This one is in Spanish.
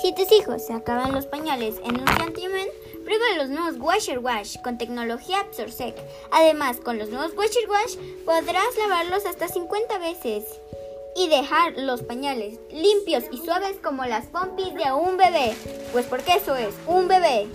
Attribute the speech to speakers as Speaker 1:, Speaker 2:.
Speaker 1: Si tus hijos se acaban los pañales en un santiamén, prueba los nuevos Washer Wash con tecnología Absorsec. Además, con los nuevos Washer Wash podrás lavarlos hasta 50 veces y dejar los pañales limpios y suaves como las pompis de un bebé. Pues porque eso es, un bebé.